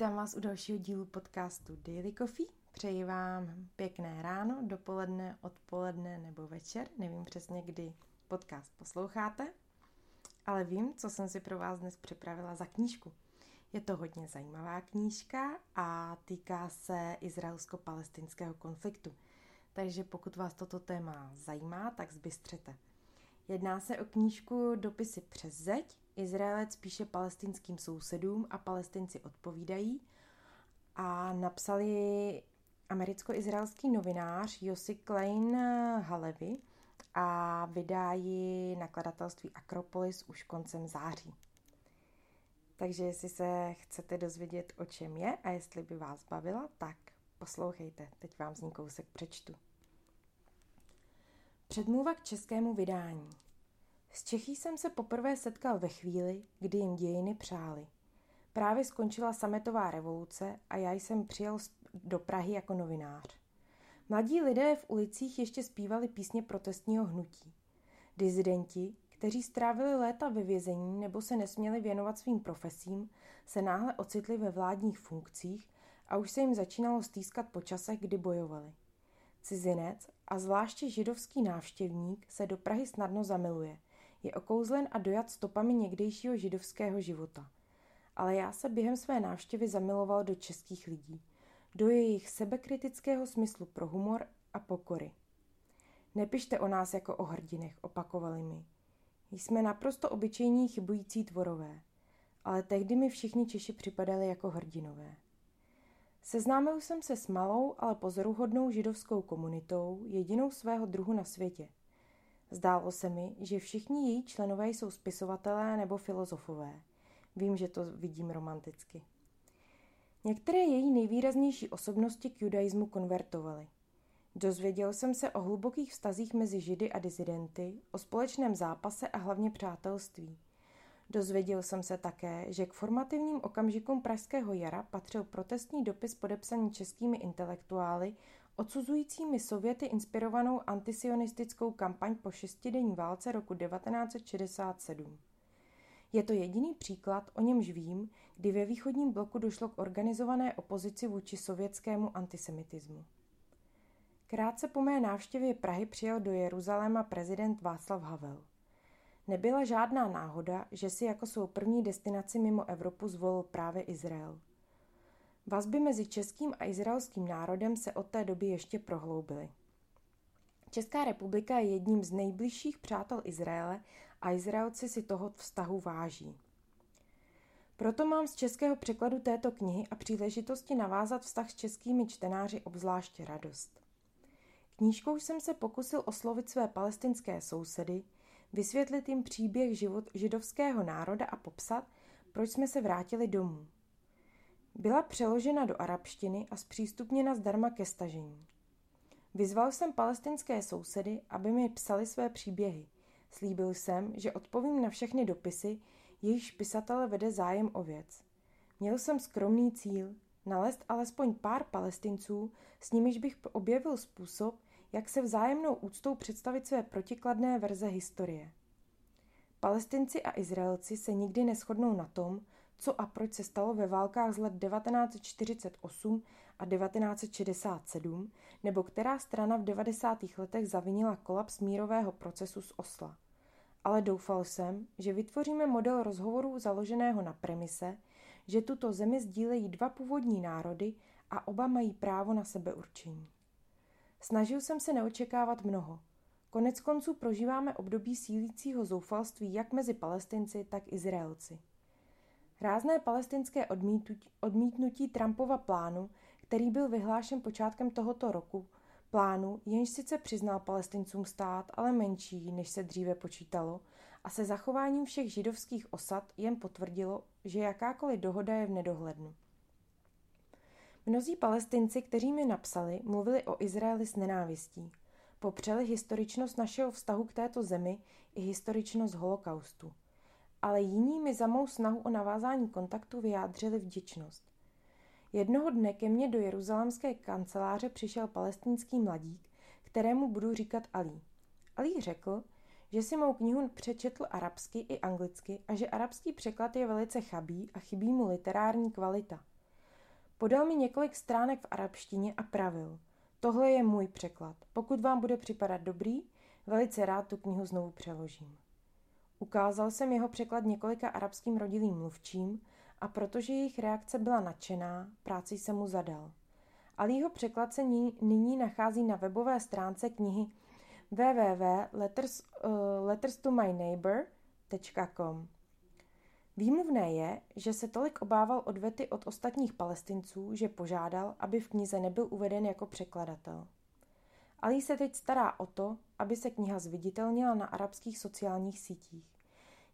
Vítám vás u dalšího dílu podcastu Daily Coffee. Přeji vám pěkné ráno, dopoledne, odpoledne nebo večer. Nevím přesně, kdy podcast posloucháte, ale vím, co jsem si pro vás dnes připravila za knížku. Je to hodně zajímavá knížka a týká se izraelsko-palestinského konfliktu. Takže pokud vás toto téma zajímá, tak zbystřete. Jedná se o knížku Dopisy přes zeď. Izraelec píše palestinským sousedům a palestinci odpovídají. A napsali americko-izraelský novinář Josi Klein Halevi a vydá ji nakladatelství Akropolis už koncem září. Takže jestli se chcete dozvědět, o čem je a jestli by vás bavila, tak poslouchejte. Teď vám z ní kousek přečtu. Předmluva k českému vydání. S Čechy jsem se poprvé setkal ve chvíli, kdy jim dějiny přáli. Právě skončila sametová revoluce a já jsem přijel do Prahy jako novinář. Mladí lidé v ulicích ještě zpívali písně protestního hnutí. Dizidenti, kteří strávili léta ve vězení nebo se nesměli věnovat svým profesím, se náhle ocitli ve vládních funkcích a už se jim začínalo stýskat po časech, kdy bojovali. Cizinec a zvláště židovský návštěvník se do Prahy snadno zamiluje. Je okouzlen a dojat stopami někdejšího židovského života. Ale já se během své návštěvy zamiloval do českých lidí. Do jejich sebekritického smyslu pro humor a pokory. Nepište o nás jako o hrdinech, opakovali mi. Jsme naprosto obyčejní chybující tvorové, ale tehdy mi všichni Češi připadali jako hrdinové. Seznámil jsem se s malou, ale pozoruhodnou židovskou komunitou, jedinou svého druhu na světě. Zdálo se mi, že všichni její členové jsou spisovatelé nebo filozofové. Vím, že to vidím romanticky. Některé její nejvýraznější osobnosti k judaismu konvertovaly. Dozvěděl jsem se o hlubokých vztazích mezi židy a dizidenty, o společném zápase a hlavně přátelství – Dozvěděl jsem se také, že k formativním okamžikům Pražského jara patřil protestní dopis podepsaný českými intelektuály, odsuzujícími Sověty inspirovanou antisionistickou kampaň po šestidenní válce roku 1967. Je to jediný příklad, o němž vím, kdy ve východním bloku došlo k organizované opozici vůči sovětskému antisemitismu. Krátce po mé návštěvě Prahy přijel do Jeruzaléma prezident Václav Havel. Nebyla žádná náhoda, že si jako svou první destinaci mimo Evropu zvolil právě Izrael. Vazby mezi českým a izraelským národem se od té doby ještě prohloubily. Česká republika je jedním z nejbližších přátel Izraele a Izraelci si toho vztahu váží. Proto mám z českého překladu této knihy a příležitosti navázat vztah s českými čtenáři obzvláště radost. Knížkou jsem se pokusil oslovit své palestinské sousedy, vysvětlit jim příběh život židovského národa a popsat, proč jsme se vrátili domů. Byla přeložena do arabštiny a zpřístupněna zdarma ke stažení. Vyzval jsem palestinské sousedy, aby mi psali své příběhy. Slíbil jsem, že odpovím na všechny dopisy, jejichž pisatele vede zájem o věc. Měl jsem skromný cíl, nalézt alespoň pár palestinců, s nimiž bych objevil způsob, jak se vzájemnou úctou představit své protikladné verze historie. Palestinci a Izraelci se nikdy neschodnou na tom, co a proč se stalo ve válkách z let 1948 a 1967, nebo která strana v 90. letech zavinila kolaps mírového procesu z Osla. Ale doufal jsem, že vytvoříme model rozhovoru založeného na premise, že tuto zemi sdílejí dva původní národy a oba mají právo na sebeurčení. Snažil jsem se neočekávat mnoho. Konec konců prožíváme období sílícího zoufalství jak mezi palestinci, tak Izraelci. Rázné palestinské odmítnutí Trumpova plánu, který byl vyhlášen počátkem tohoto roku, plánu, jenž sice přiznal palestincům stát, ale menší, než se dříve počítalo, a se zachováním všech židovských osad jen potvrdilo, že jakákoliv dohoda je v nedohlednu. Mnozí palestinci, kteří mi napsali, mluvili o Izraeli s nenávistí. Popřeli historičnost našeho vztahu k této zemi i historičnost holokaustu. Ale jiní mi za mou snahu o navázání kontaktu vyjádřili vděčnost. Jednoho dne ke mně do jeruzalémské kanceláře přišel palestinský mladík, kterému budu říkat Ali. Ali řekl, že si mou knihu přečetl arabsky i anglicky a že arabský překlad je velice chabý a chybí mu literární kvalita – Podal mi několik stránek v arabštině a pravil. Tohle je můj překlad. Pokud vám bude připadat dobrý, velice rád tu knihu znovu přeložím. Ukázal jsem jeho překlad několika arabským rodilým mluvčím a protože jejich reakce byla nadšená, práci jsem mu zadal. Alího překlad se nyní nachází na webové stránce knihy www.letterstomyneighbor.com. Výmluvné je, že se tolik obával odvety od ostatních palestinců, že požádal, aby v knize nebyl uveden jako překladatel. Ali se teď stará o to, aby se kniha zviditelnila na arabských sociálních sítích.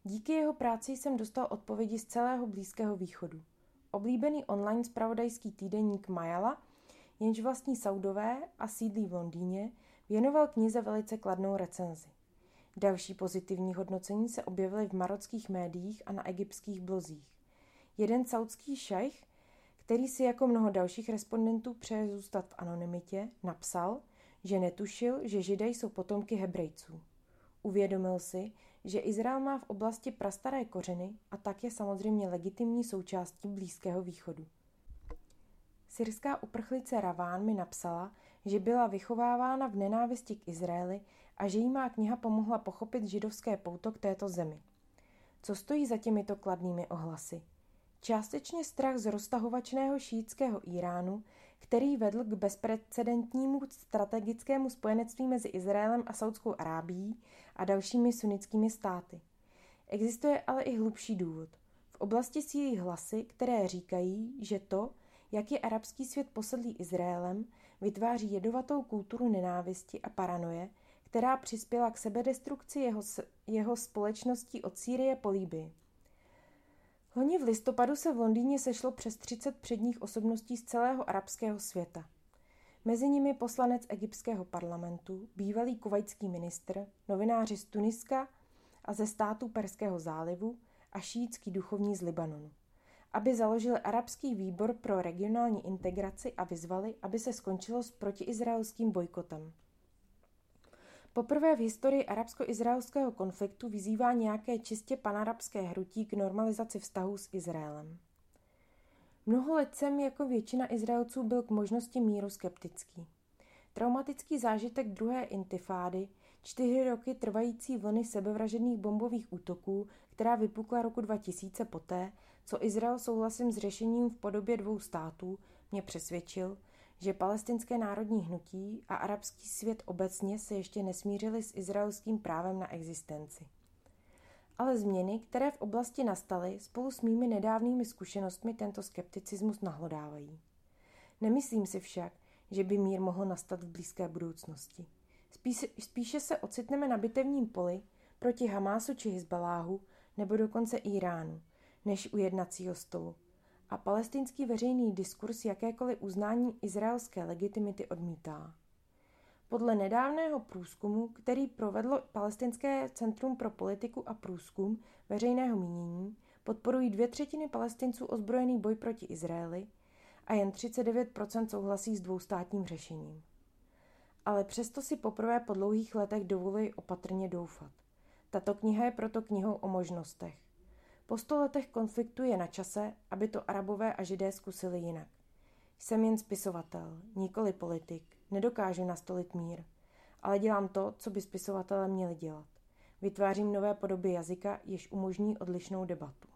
Díky jeho práci jsem dostal odpovědi z celého Blízkého východu. Oblíbený online spravodajský týdeník Majala, jenž vlastní Saudové a sídlí v Londýně, věnoval knize velice kladnou recenzi. Další pozitivní hodnocení se objevily v marockých médiích a na egyptských blozích. Jeden saudský šajch, který si jako mnoho dalších respondentů přeje zůstat v anonymitě, napsal, že netušil, že židé jsou potomky hebrejců. Uvědomil si, že Izrael má v oblasti prastaré kořeny a tak je samozřejmě legitimní součástí Blízkého východu. Syrská uprchlice Raván mi napsala, že byla vychovávána v nenávisti k Izraeli a že jí má kniha pomohla pochopit židovské pouto k této zemi. Co stojí za těmito kladnými ohlasy? Částečně strach z roztahovačného šítského Iránu, který vedl k bezprecedentnímu strategickému spojenectví mezi Izraelem a Saudskou Arábií a dalšími sunnickými státy. Existuje ale i hlubší důvod. V oblasti sílí hlasy, které říkají, že to, jak je arabský svět posedlý Izraelem, vytváří jedovatou kulturu nenávisti a paranoje, která přispěla k sebedestrukci jeho, jeho společností od Sýrie po Líbii. Loni v listopadu se v Londýně sešlo přes 30 předních osobností z celého arabského světa. Mezi nimi poslanec egyptského parlamentu, bývalý kuvajský ministr, novináři z Tuniska a ze států Perského zálivu a šítský duchovní z Libanonu aby založili arabský výbor pro regionální integraci a vyzvali, aby se skončilo s protiizraelským bojkotem. Poprvé v historii arabsko-izraelského konfliktu vyzývá nějaké čistě panarabské hrutí k normalizaci vztahů s Izraelem. Mnoho let jsem jako většina Izraelců byl k možnosti míru skeptický. Traumatický zážitek druhé intifády, čtyři roky trvající vlny sebevražedných bombových útoků, která vypukla roku 2000 poté, co Izrael souhlasím s řešením v podobě dvou států, mě přesvědčil, že palestinské národní hnutí a arabský svět obecně se ještě nesmířili s izraelským právem na existenci. Ale změny, které v oblasti nastaly, spolu s mými nedávnými zkušenostmi tento skepticismus nahlodávají. Nemyslím si však, že by mír mohl nastat v blízké budoucnosti. Spíše, se ocitneme na bitevním poli proti Hamásu či Hezbaláhu nebo dokonce Iránu, než u jednacího stolu. A palestinský veřejný diskurs jakékoliv uznání izraelské legitimity odmítá. Podle nedávného průzkumu, který provedlo Palestinské centrum pro politiku a průzkum veřejného mínění, podporují dvě třetiny palestinců ozbrojený boj proti Izraeli a jen 39% souhlasí s dvoustátním řešením. Ale přesto si poprvé po dlouhých letech dovoluji opatrně doufat. Tato kniha je proto knihou o možnostech. Po sto letech konfliktu je na čase, aby to arabové a židé zkusili jinak. Jsem jen spisovatel, nikoli politik, nedokážu nastolit mír, ale dělám to, co by spisovatelé měli dělat. Vytvářím nové podoby jazyka, jež umožní odlišnou debatu.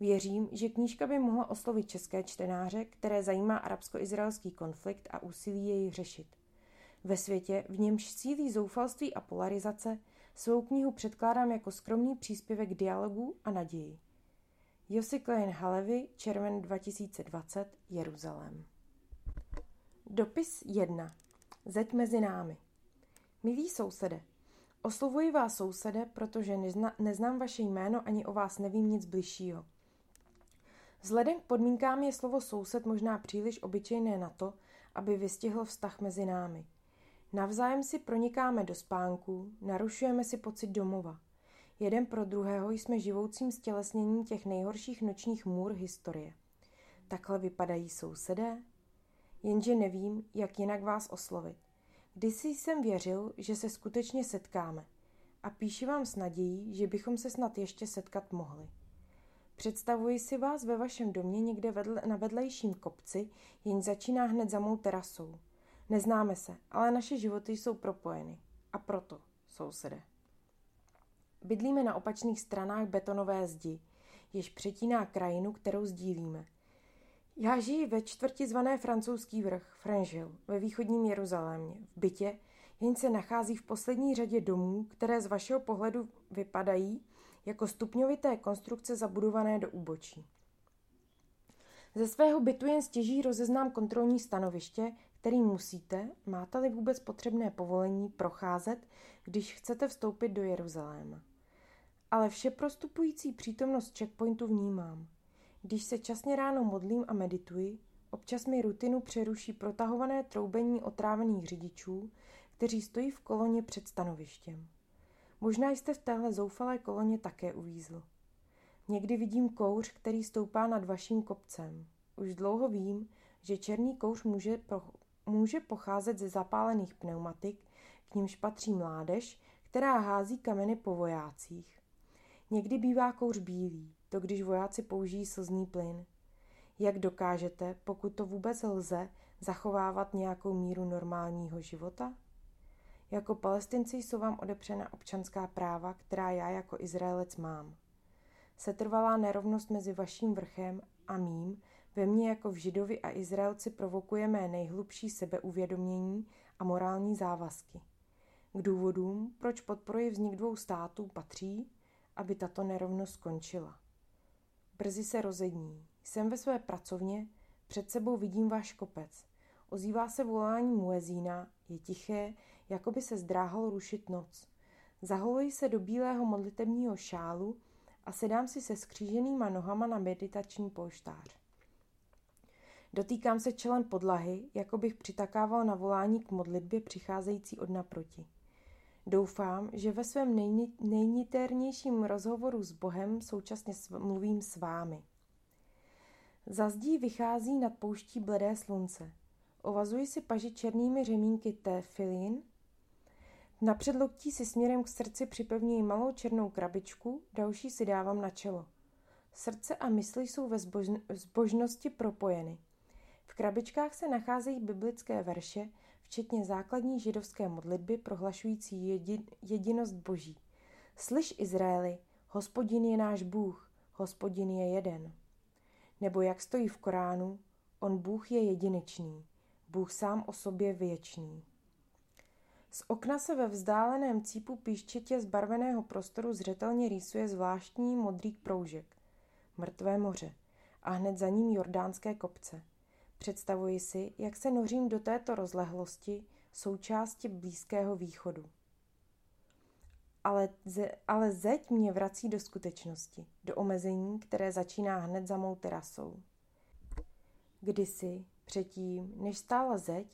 Věřím, že knížka by mohla oslovit české čtenáře, které zajímá arabsko-izraelský konflikt a úsilí jej řešit. Ve světě, v němž sílí zoufalství a polarizace, Svou knihu předkládám jako skromný příspěvek dialogu a naději. Josi Klein Halevi, červen 2020, Jeruzalém. Dopis 1. Zeď mezi námi. Milí sousede, oslovuji vás sousede, protože nezna, neznám vaše jméno ani o vás nevím nic bližšího. Vzhledem k podmínkám je slovo soused možná příliš obyčejné na to, aby vystihlo vztah mezi námi – Navzájem si pronikáme do spánku, narušujeme si pocit domova. Jeden pro druhého jsme živoucím stělesněním těch nejhorších nočních můr historie. Takhle vypadají sousedé? Jenže nevím, jak jinak vás oslovit. Kdysi jsem věřil, že se skutečně setkáme. A píši vám s nadějí, že bychom se snad ještě setkat mohli. Představuji si vás ve vašem domě někde vedle, na vedlejším kopci, jenž začíná hned za mou terasou. Neznáme se, ale naše životy jsou propojeny. A proto, sousede. Bydlíme na opačných stranách betonové zdi, jež přetíná krajinu, kterou sdílíme. Já žiji ve čtvrti zvané francouzský vrch, Frenžil, ve východním Jeruzalémě, v bytě, jen se nachází v poslední řadě domů, které z vašeho pohledu vypadají jako stupňovité konstrukce zabudované do úbočí. Ze svého bytu jen stěží rozeznám kontrolní stanoviště, který musíte, máte-li vůbec potřebné povolení, procházet, když chcete vstoupit do Jeruzaléma. Ale vše prostupující přítomnost checkpointu vnímám. Když se časně ráno modlím a medituji, občas mi rutinu přeruší protahované troubení otrávených řidičů, kteří stojí v koloně před stanovištěm. Možná jste v téhle zoufalé koloně také uvízl. Někdy vidím kouř, který stoupá nad vaším kopcem. Už dlouho vím, že černý kouř může, může pocházet ze zapálených pneumatik, k nímž patří mládež, která hází kameny po vojácích. Někdy bývá kouř bílý, to když vojáci použijí slzný plyn. Jak dokážete, pokud to vůbec lze, zachovávat nějakou míru normálního života? Jako palestinci jsou vám odepřena občanská práva, která já jako Izraelec mám. Setrvalá nerovnost mezi vaším vrchem a mým ve mně jako v Židovi a Izraelci provokuje mé nejhlubší sebeuvědomění a morální závazky. K důvodům, proč podporuji vznik dvou států, patří, aby tato nerovnost skončila. Brzy se rozední. Jsem ve své pracovně, před sebou vidím váš kopec. Ozývá se volání muezína, je tiché, jako by se zdráhal rušit noc. Zaholuji se do bílého modlitebního šálu a sedám si se skříženýma nohama na meditační polštář. Dotýkám se čelem podlahy, jako bych přitakával na volání k modlitbě přicházející od naproti. Doufám, že ve svém nejniternějším rozhovoru s Bohem současně mluvím s vámi. Za zdí vychází nad pouští bledé slunce. Ovazuji si paži černými řemínky tefilin. Na předloktí si směrem k srdci připevňuji malou černou krabičku, další si dávám na čelo. Srdce a mysli jsou ve zbožnosti propojeny. V krabičkách se nacházejí biblické verše, včetně základní židovské modlitby prohlašující jedin, jedinost Boží. Slyš Izraeli, hospodin je náš Bůh, hospodin je jeden. Nebo jak stojí v Koránu, on Bůh je jedinečný, Bůh sám o sobě věčný. Z okna se ve vzdáleném cípu píščetě zbarveného prostoru zřetelně rýsuje zvláštní modrý proužek. Mrtvé moře. A hned za ním jordánské kopce. Představuji si, jak se nořím do této rozlehlosti, součásti Blízkého východu. Ale, ze, ale zeď mě vrací do skutečnosti, do omezení, které začíná hned za mou terasou. Kdysi, předtím, než stála zeď,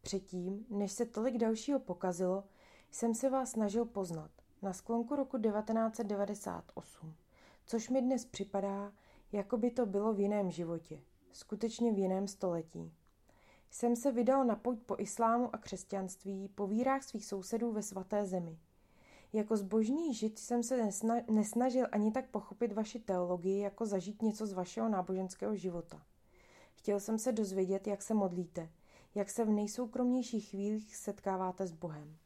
předtím, než se tolik dalšího pokazilo, jsem se vás snažil poznat na sklonku roku 1998, což mi dnes připadá, jako by to bylo v jiném životě skutečně v jiném století. Jsem se vydal na pojď po islámu a křesťanství, po vírách svých sousedů ve svaté zemi. Jako zbožný žid jsem se nesnažil ani tak pochopit vaši teologii, jako zažít něco z vašeho náboženského života. Chtěl jsem se dozvědět, jak se modlíte, jak se v nejsoukromnějších chvílích setkáváte s Bohem.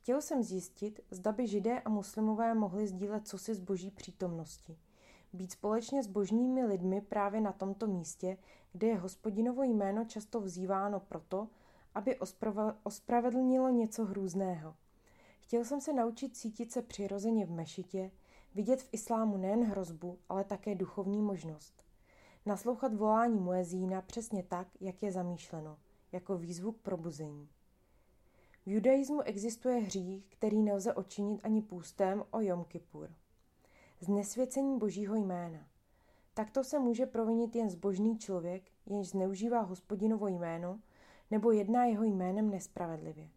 Chtěl jsem zjistit, zda by židé a muslimové mohli sdílet cosi z boží přítomnosti – být společně s božními lidmi právě na tomto místě, kde je hospodinovo jméno často vzýváno proto, aby ospravedlnilo něco hrůzného. Chtěl jsem se naučit cítit se přirozeně v mešitě, vidět v islámu nejen hrozbu, ale také duchovní možnost. Naslouchat volání muezína přesně tak, jak je zamýšleno, jako výzvu k probuzení. V judaismu existuje hřích, který nelze očinit ani půstem o Jom Kippur znesvěcení božího jména. Takto se může provinit jen zbožný člověk, jenž zneužívá hospodinovo jméno nebo jedná jeho jménem nespravedlivě.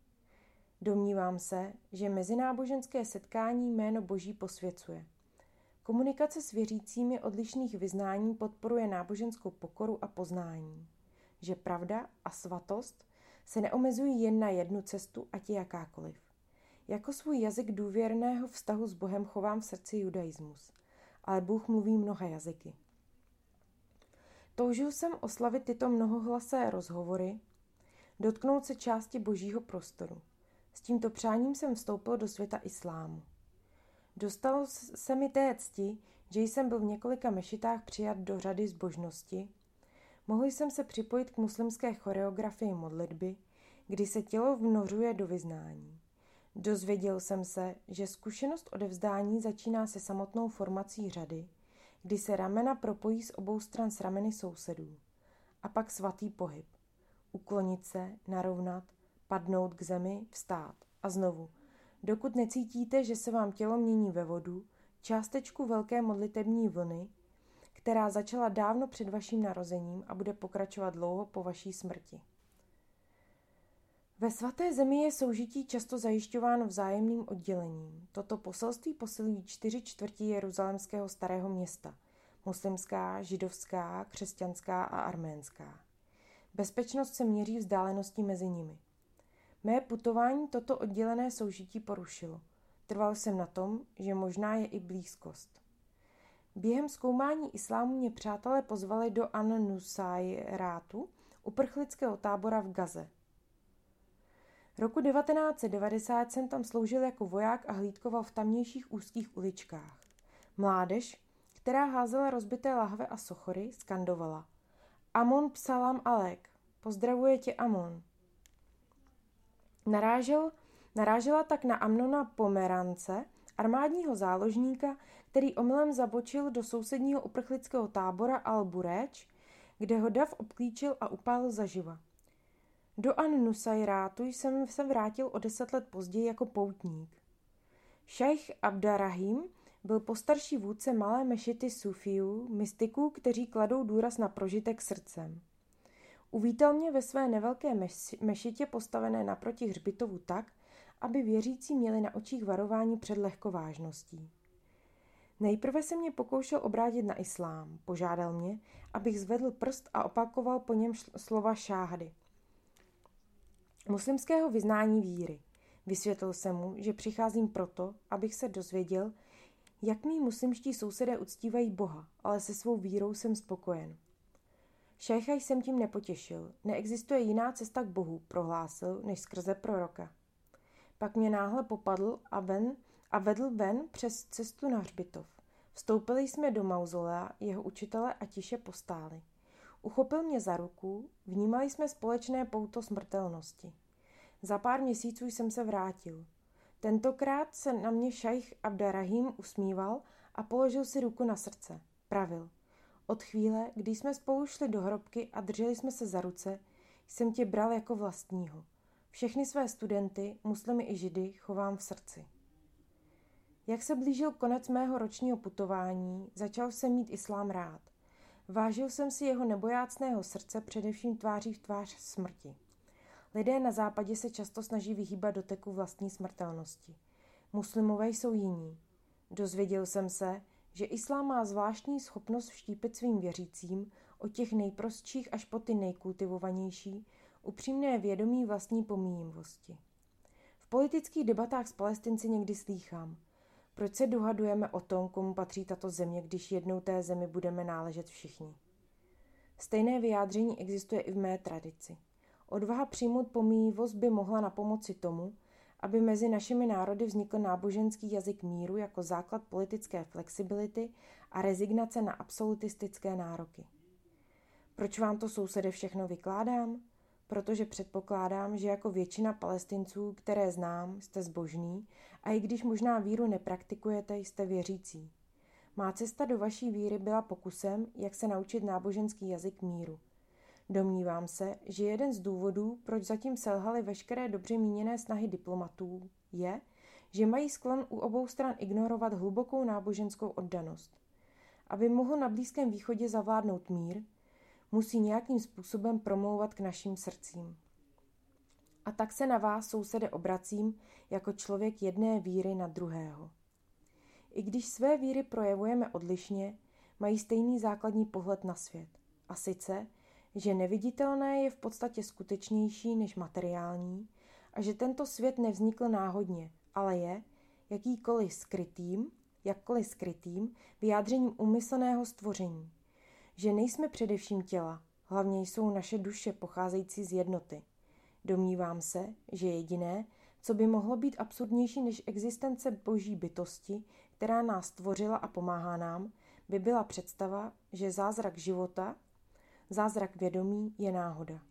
Domnívám se, že mezináboženské setkání jméno boží posvěcuje. Komunikace s věřícími odlišných vyznání podporuje náboženskou pokoru a poznání. Že pravda a svatost se neomezují jen na jednu cestu, ať je jakákoliv. Jako svůj jazyk důvěrného vztahu s Bohem chovám v srdci judaismus, ale Bůh mluví mnoha jazyky. Toužil jsem oslavit tyto mnohohlasé rozhovory, dotknout se části božího prostoru. S tímto přáním jsem vstoupil do světa islámu. Dostalo se mi té cti, že jsem byl v několika mešitách přijat do řady zbožnosti. Mohl jsem se připojit k muslimské choreografii modlitby, kdy se tělo vnořuje do vyznání. Dozvěděl jsem se, že zkušenost odevzdání začíná se samotnou formací řady, kdy se ramena propojí s obou stran s rameny sousedů. A pak svatý pohyb. Uklonit se, narovnat, padnout k zemi, vstát. A znovu. Dokud necítíte, že se vám tělo mění ve vodu, částečku velké modlitební vlny, která začala dávno před vaším narozením a bude pokračovat dlouho po vaší smrti. Ve svaté zemi je soužití často zajišťováno vzájemným oddělením. Toto poselství posilují čtyři čtvrtí jeruzalemského starého města. Muslimská, židovská, křesťanská a arménská. Bezpečnost se měří vzdáleností mezi nimi. Mé putování toto oddělené soužití porušilo. Trval jsem na tom, že možná je i blízkost. Během zkoumání islámu mě přátelé pozvali do An-Nusajrátu, uprchlického tábora v Gaze. Roku 1990 jsem tam sloužil jako voják a hlídkoval v tamnějších úzkých uličkách. Mládež, která házela rozbité lahve a sochory, skandovala. Amon psalam Alek. Pozdravuje tě Amon. Narážel, narážela tak na Amnona Pomerance, armádního záložníka, který omylem zabočil do sousedního uprchlického tábora Al-Bureč, kde ho dav obklíčil a upálil zaživa. Do An-Nusajrátu jsem se vrátil o deset let později jako poutník. Šejch Abdarahim byl postarší vůdce malé mešity sufiů, mystiků, kteří kladou důraz na prožitek srdcem. Uvítal mě ve své nevelké mešitě postavené naproti hřbitovu tak, aby věřící měli na očích varování před lehkovážností. Nejprve se mě pokoušel obrátit na islám. Požádal mě, abych zvedl prst a opakoval po něm slova šáhady. Muslimského vyznání víry. Vysvětlil jsem mu, že přicházím proto, abych se dozvěděl, jak mý muslimští sousedé uctívají Boha, ale se svou vírou jsem spokojen. Šécha jsem tím nepotěšil. Neexistuje jiná cesta k Bohu, prohlásil, než skrze proroka. Pak mě náhle popadl a, ven, a vedl ven přes cestu na hřbitov. Vstoupili jsme do mauzolea, jeho učitele a tiše postáli. Uchopil mě za ruku, vnímali jsme společné pouto smrtelnosti. Za pár měsíců jsem se vrátil. Tentokrát se na mě šajch Abdarahim usmíval a položil si ruku na srdce. Pravil. Od chvíle, kdy jsme spolu šli do hrobky a drželi jsme se za ruce, jsem tě bral jako vlastního. Všechny své studenty, muslimy i židy, chovám v srdci. Jak se blížil konec mého ročního putování, začal jsem mít islám rád. Vážil jsem si jeho nebojácného srdce především tváří v tvář smrti. Lidé na západě se často snaží vyhýbat doteku vlastní smrtelnosti. Muslimové jsou jiní. Dozvěděl jsem se, že islám má zvláštní schopnost vštípit svým věřícím od těch nejprostších až po ty nejkultivovanější upřímné vědomí vlastní pomíjivosti. V politických debatách s palestinci někdy slýchám. Proč se dohadujeme o tom, komu patří tato země, když jednou té zemi budeme náležet všichni? Stejné vyjádření existuje i v mé tradici. Odvaha přijmout pomíjivost by mohla na pomoci tomu, aby mezi našimi národy vznikl náboženský jazyk míru jako základ politické flexibility a rezignace na absolutistické nároky. Proč vám to sousede všechno vykládám? Protože předpokládám, že jako většina palestinců, které znám, jste zbožní a i když možná víru nepraktikujete, jste věřící. Má cesta do vaší víry byla pokusem, jak se naučit náboženský jazyk míru. Domnívám se, že jeden z důvodů, proč zatím selhaly veškeré dobře míněné snahy diplomatů, je, že mají sklon u obou stran ignorovat hlubokou náboženskou oddanost. Aby mohl na Blízkém východě zavládnout mír, musí nějakým způsobem promlouvat k našim srdcím. A tak se na vás, sousede, obracím jako člověk jedné víry na druhého. I když své víry projevujeme odlišně, mají stejný základní pohled na svět. A sice, že neviditelné je v podstatě skutečnější než materiální a že tento svět nevznikl náhodně, ale je jakýkoliv skrytým, jakkoliv skrytým, vyjádřením úmyslného stvoření. Že nejsme především těla, hlavně jsou naše duše pocházející z jednoty. Domnívám se, že jediné, co by mohlo být absurdnější než existence boží bytosti, která nás stvořila a pomáhá nám, by byla představa, že zázrak života, zázrak vědomí je náhoda.